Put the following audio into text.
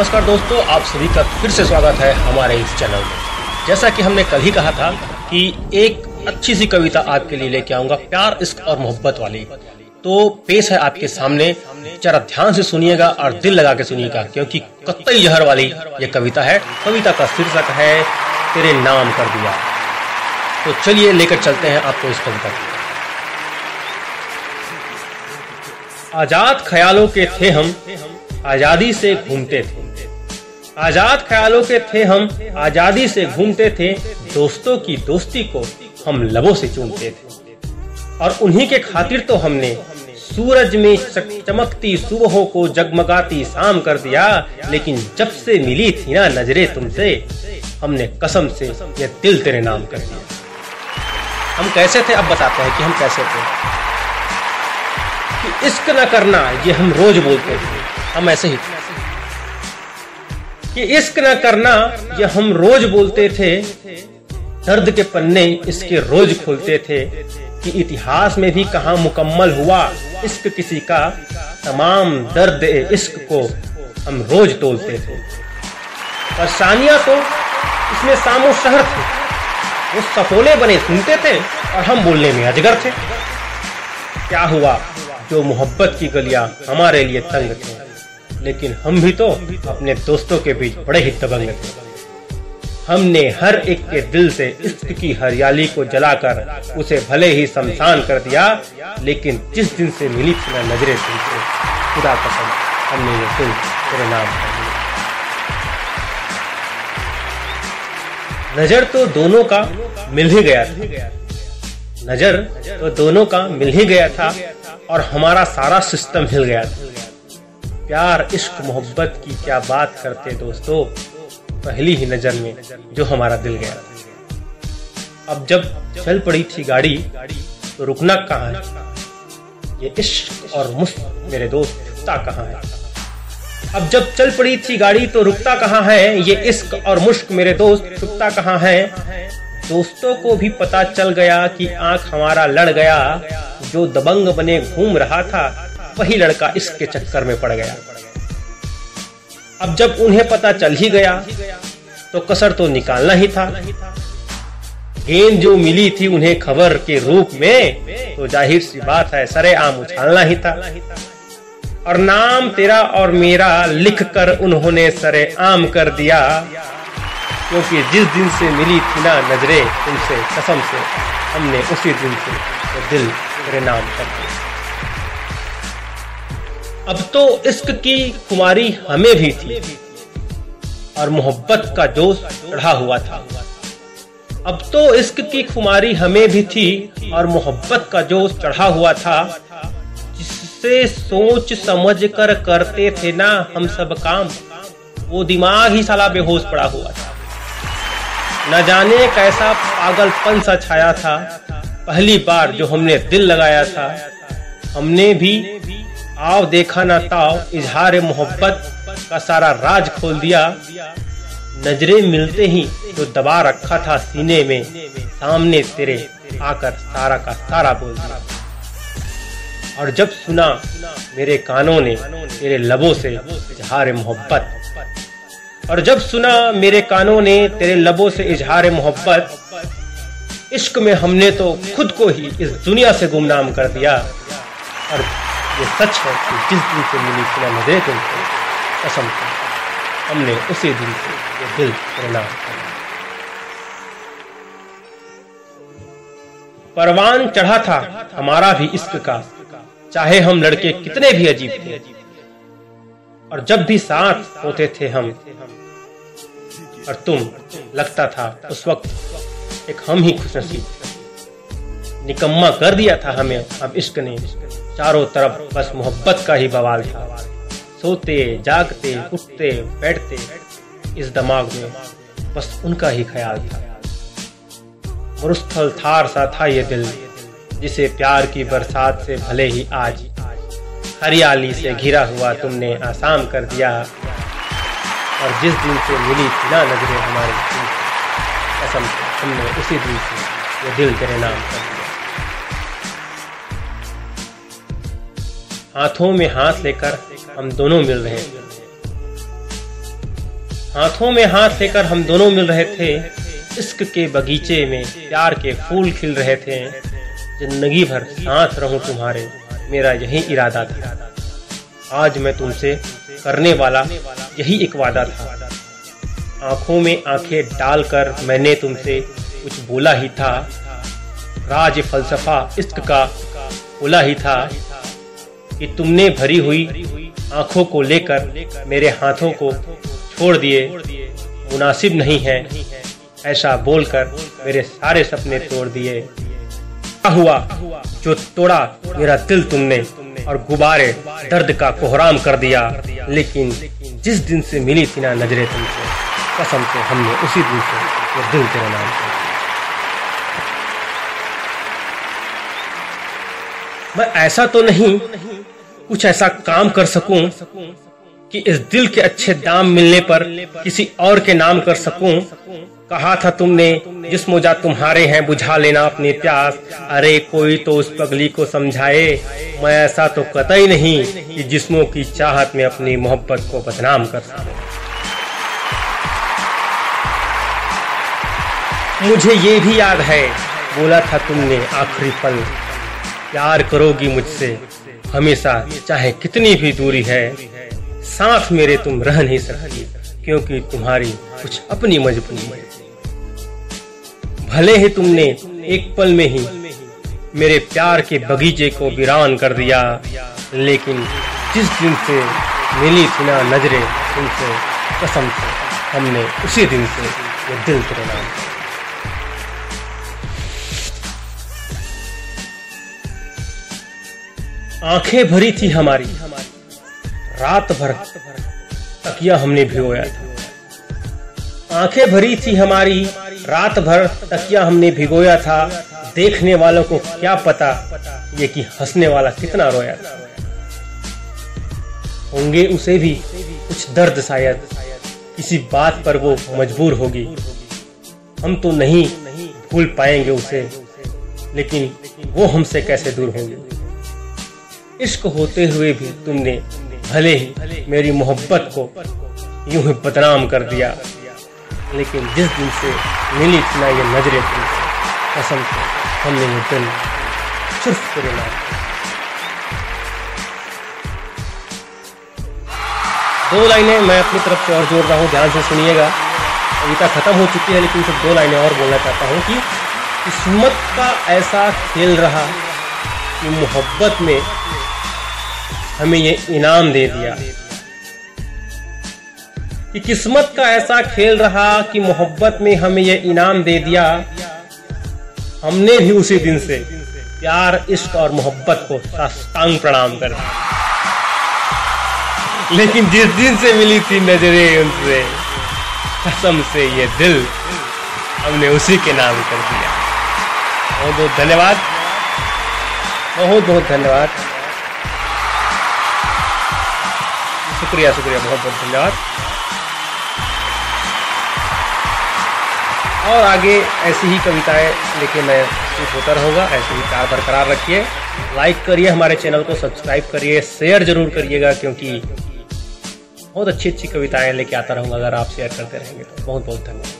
नमस्कार दोस्तों, आप सभी का फिर से स्वागत है हमारे इस चैनल में। जैसा कि हमने कल ही कहा था कि एक अच्छी सी कविता आपके लिए लेके आऊँगा, प्यार, इश्क और मोहब्बत वाली। तो पेश है आपके सामने, जरा ध्यान से सुनिएगा और दिल लगा के सुनिएगा, क्योंकि कत्तई जहर वाली ये कविता है। कविता का शीर्षक है, तेरे नाम कर दिया। तो चलिए लेकर चलते हैं आपको इस कविता आज़ाद ख्यालों के थे हम, आज़ादी से घूमते थे। आज़ाद ख्यालों के थे हम, आज़ादी से घूमते थे। दोस्तों की दोस्ती को हम लबों से चूमते थे। और उन्हीं के खातिर तो हमने सूरज में चमकती सुबहों को जगमगाती शाम कर दिया। लेकिन जब से मिली थी ना नजरे तुमसे, हमने कसम से ये दिल तेरे नाम कर दिया। हम कैसे थे अब बताते हैं कि हम कैसे थे। कि इश्क न करना, ये हम रोज बोलते थे। हम ऐसे ही थे। कि इश्क न करना ये हम रोज बोलते थे। दर्द के पन्ने इसके रोज खोलते थे कि इतिहास में भी कहा मुकम्मल हुआ इश्क किसी का। तमाम दर्द इश्क को हम रोज तोलते थे। परेशानियाँ तो इसमें सामो शहर थे। वो सफोले बने सुनते थे और हम बोलने में अजगर थे। क्या हुआ जो मोहब्बत की गलियाँ हमारे लिए तंग थे? लेकिन हम भी तो अपने दोस्तों के बीच बड़े ही दबंग थे हमने हर एक के दिल से इश्क की हरियाली को जलाकर उसे भले ही शमशान कर दिया, लेकिन जिस दिन से मिली थी ना नजरे खुदा कसम हमने ये दिल तेरे नाम नज़र तो दोनों का मिल ही गया था। नज़र तो दोनों का मिल ही गया था और हमारा सारा सिस्टम हिल गया था। प्यार, इश्क, मोहब्बत की क्या बात करते दोस्तों? पहली ही नज़र में जो हमारा दिल गया। अब जब चल पड़ी थी गाड़ी तो रुकना कहाँ है? ये इश्क और मुश्क मेरे दोस्त कहाँ है? अब जब चल पड़ी थी गाड़ी तो रुकता कहाँ है? ये इश्क और मुश्क मेरे दोस्त रुकता कहाँ है? दोस्तों को भी पता चल गया कि आँख हमारा लड़ गया, जो दबंग बने घूम रहा था। वही लड़का इसके चक्कर में पड़ गया। अब जब उन्हें पता चल ही गया तो कसर तो निकालना ही था। गेंद जो मिली थी उन्हें खबर के रूप में तो ज़ाहिर सी बात है, सरे आम उछालना ही था। और नाम तेरा और मेरा लिख कर उन्होंने सरे आम कर दिया, क्योंकि जिस दिन से मिली थी ना नजरे, तुमसे कसम से हमने उसी दिन से तो दिल तेरे नाम कर दिया। अब तो इश्क की कुमारी हमें भी थी, और मोहब्बत का जोश चढ़ा हुआ था। अब तो इश्क की खुमारी हमें भी थी, और मोहब्बत का जोश चढ़ा हुआ था। जिससे सोच समझ कर करते थे ना हम सब काम, वो दिमाग ही साला बेहोश पड़ा हुआ था। न जाने कैसा पागलपन सा छाया था, पहली बार जो हमने दिल लगाया था, हमने भी आओ देखा ना ताओ, इजहार मोहब्बत का सारा राज खोल दिया। नजरे मिलते ही जो दबा रखा था सीने में, सामने तेरे आकर सारा का सारा बोल दिया। और जब सुना मेरे कानों ने तेरे लबों से इजहार मोहब्बत, और जब सुना मेरे कानों ने तेरे लबों से इजहार मोहब्बत, इश्क में हमने तो खुद को ही इस दुनिया से गुमनाम कर दिया। और ये सच है कि जिस दिन से मिली थी ना नजरे तुमसे कसम हमने उसी दिन से ये दिल प्रणाम परवान चढ़ा था हमारा भी इश्क का, चाहे हम लड़के कितने भी अजीब थे। और जब भी साथ होते थे हम, और तुम लगता था उस वक्त एक हम ही खुशनसीब। निकम्मा कर दिया था हमें, अब इश्क ने चारों तरफ़ बस मोहब्बत का ही बवाल था। सोते, जागते, उठते, बैठते, इस दिमाग में बस उनका ही ख्याल था। मुरुस्थल थार सा था ये दिल, जिसे प्यार की बरसात से भले ही आज हरियाली से घिरा हुआ तुमने आसाम कर दिया और जिस दिन से मिली थी ना नज़रें हमारी कसम से हमने उसी दिन से ये दिल तेरे नाम कर दिया। हाथों में हाथ लेकर हम दोनों मिल रहे हाथों में हाथ लेकर हम दोनों मिल रहे थे। इश्क के बगीचे में प्यार के फूल खिल रहे थे। ज़िंदगी भर साथ रहूँ तुम्हारे, मेरा यही इरादा था। आज मैं तुमसे करने वाला यही एक वादा था। आँखों में आँखें डालकर मैंने तुमसे कुछ बोला ही था। राज फलसफा इश्क का बोला ही था। कि तुमने भरी हुई आँखों को लेकर मेरे हाथों को छोड़ दिए। मुनासिब नहीं है, ऐसा बोलकर मेरे सारे सपने तोड़ दिए। क्या हुआ जो तोड़ा मेरा दिल तुमने और गुब्बारे दर्द का कोहराम कर दिया? लेकिन जिस दिन से मिली थी ना नजरे तुमसे, कसम से हमने उसी दिन से दिल तेरा नाम से मैं ऐसा तो नहीं कुछ ऐसा काम कर सकूँ कि इस दिल के अच्छे दाम मिलने पर किसी और के नाम कर सकूँ। कहा था तुमने जिसमो जा तुम्हारे हैं, बुझा लेना अपनी प्यास अरे, कोई तो उस पगली को समझाए। मैं ऐसा तो कतई नहीं कि जिस्मों की चाहत में अपनी मोहब्बत को बदनाम कर सकूँ। मुझे ये भी याद है, बोला था तुमने आखिरी पल। प्यार करोगी मुझसे। हमेशा चाहे कितनी भी दूरी है, साथ मेरे तुम रह नहीं सकती, क्योंकि तुम्हारी कुछ अपनी मजबूरी है। भले ही तुमने एक पल में ही मेरे प्यार के बगीचे को वीरान कर दिया, लेकिन जिस दिन से मिली थी ना नजरे तुमसे कसम से, हमने उसी दिन से वो दिल नाम आँखें भरी थी हमारी। रात भर तकिया हमने भिगोया था। आँखें भरी थी हमारी, रात भर तकिया हमने भिगोया था। देखने वालों को क्या पता ये कि हंसने वाला कितना रोया था। होंगे उसे भी कुछ दर्द शायद। किसी बात पर वो मजबूर होगी। हम तो नहीं भूल पाएँगे उसे, लेकिन वो हमसे कैसे दूर होंगे? इश्क होते हुए भी तुमने भले ही मेरी मोहब्बत को यूँ ही बदनाम कर दिया, लेकिन जिस दिन से मिली थी ना ये नज़रें तुमसे कसम से हमने ये दिल सिर्फ़ तेरे नाम दो लाइनें मैं अपनी तरफ़ से और जोड़ रहा हूँ, ध्यान से सुनिएगा। कविता खत्म हो चुकी है, लेकिन सिर्फ़ दो लाइनें और बोलना चाहता हूँ कि किस्मत का ऐसा खेल रहा कि मोहब्बत में हमें ये इनाम दे दिया कि किस्मत का ऐसा खेल रहा कि मोहब्बत में हमें ये इनाम दे दिया। हमने भी उसी दिन से प्यार, इश्क और मोहब्बत को साष्टांग प्रणाम कर दिया। लेकिन जिस दिन से मिली थी नजरे उनसे, कसम से ये दिल हमने उसी के नाम कर दिया। बहुत बहुत धन्यवाद। बहुत बहुत धन्यवाद। शुक्रिया शुक्रिया बहुत बहुत धन्यवाद और आगे ऐसी ही कविताएँ लेके मैं खुश होता रहूँगा, ऐसे ही प्यार बरकरार रखिए। लाइक करिए हमारे चैनल को सब्सक्राइब करिए शेयर ज़रूर करिएगा, क्योंकि बहुत अच्छी अच्छी कविताएँ लेके आता रहूँगा, अगर आप शेयर करते रहेंगे तो। बहुत बहुत धन्यवाद।